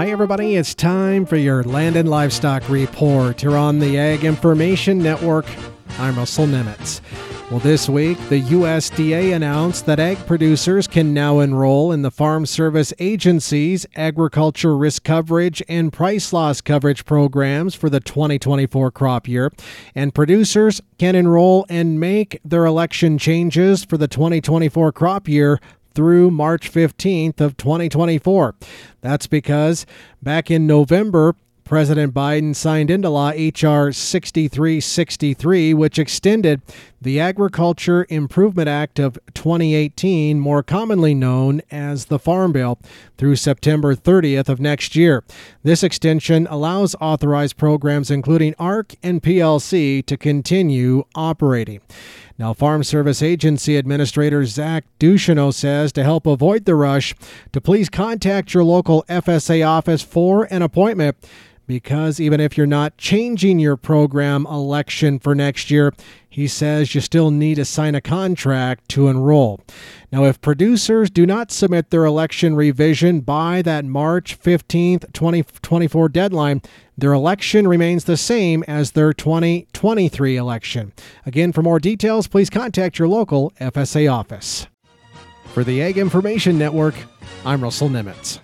Hi, everybody. It's time for your Land and Livestock Report here on the Ag Information Network. I'm Russell Nemitz. Well, this week, the USDA announced that ag producers can now enroll in the Farm Service Agency's agriculture risk coverage and price loss coverage programs for the 2024 crop year, and producers can enroll and make their election changes for the 2024 crop year through March 15th of 2024. That's because back in November, President Biden signed into law H.R. 6363, which extended the Agriculture Improvement Act of 2018, more commonly known as the Farm Bill, through September 30th of next year. This extension allows authorized programs including ARC and PLC to continue operating. Now, Farm Service Agency Administrator Zach Ducheneaux says to help avoid the rush, to please contact your local FSA office for an appointment because even if you're not changing your program election for next year, he says you still need to sign a contract to enroll. Now, if producers do not submit their election revision by that March 15th, 2024 deadline, their election remains the same as their 2023 election. Again, for more details, please contact your local FSA office. For the Ag Information Network, I'm Russell Nemitz.